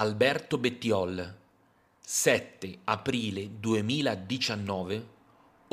Alberto Bettiol, 7 aprile 2019,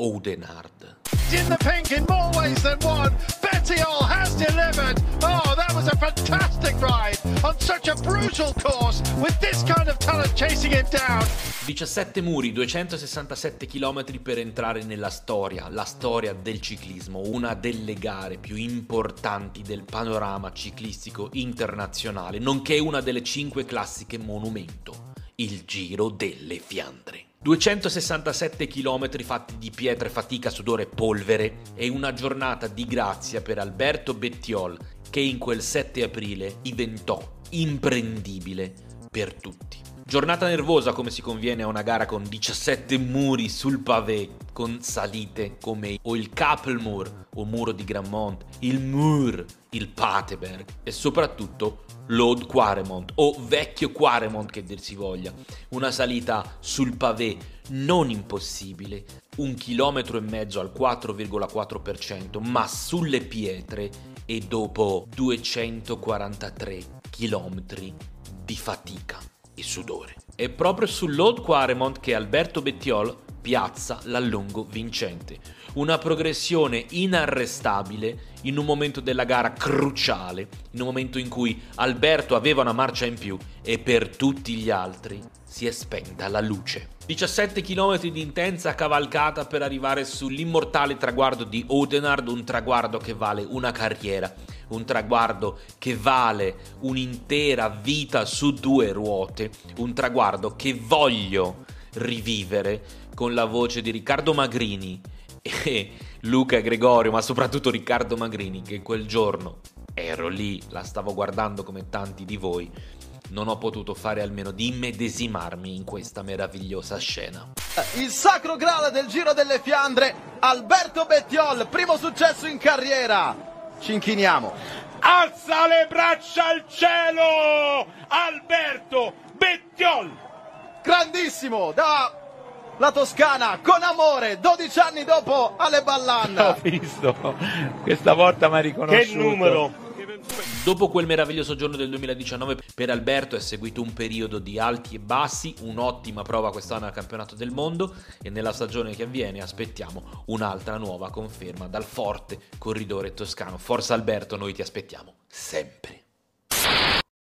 Oudenard. in the pink in more ways than one. Bettiol has delivered. Oh, that was a fantastic ride on such a brutal course with this kind of talent chasing him down. 17 muri, 267 km per entrare nella storia, la storia del ciclismo, una delle gare più importanti del panorama ciclistico internazionale, nonché una delle 5 classiche monumento, il Giro delle Fiandre. 267 km fatti di pietre, fatica, sudore e polvere e una giornata di grazia per Alberto Bettiol che in quel 7 aprile diventò imprendibile per tutti. Giornata nervosa come si conviene a una gara con 17 muri sul pavé, con salite come o il Kappelmur o muro di Grammont, il Mur, il Pateberg e soprattutto l'Old Quaremont o vecchio Quaremont che dir si voglia, una salita sul pavé non impossibile, un chilometro e mezzo al 4,4%, ma sulle pietre e dopo 243 chilometri di fatica e sudore. È proprio sull'Old Quaremont che Alberto Bettiol piazza l'allungo vincente. Una progressione inarrestabile in un momento della gara cruciale, in un momento in cui Alberto aveva una marcia in più e per tutti gli altri si è spenta la luce. 17 km di intensa cavalcata per arrivare sull'immortale traguardo di Odenard, un traguardo che vale una carriera, un traguardo che vale un'intera vita su due ruote, un traguardo che voglio rivivere con la voce di Riccardo Magrini e Luca Gregorio, ma soprattutto Riccardo Magrini, che quel giorno ero lì, la stavo guardando come tanti di voi, non ho potuto fare almeno di immedesimarmi in questa meravigliosa scena. Il sacro grale del Giro delle Fiandre, Alberto Bettiol, primo successo in carriera. Ci inchiniamo. Alza le braccia al cielo! Alberto! Grandissimo, da la Toscana, con amore, 12 anni dopo alle Ballan. Ho visto, questa volta mi ha riconosciuto. Che numero! Dopo quel meraviglioso giorno del 2019 per Alberto è seguito un periodo di alti e bassi, un'ottima prova quest'anno al campionato del mondo e nella stagione che avviene aspettiamo un'altra nuova conferma dal forte corridore toscano. Forza Alberto, noi ti aspettiamo sempre.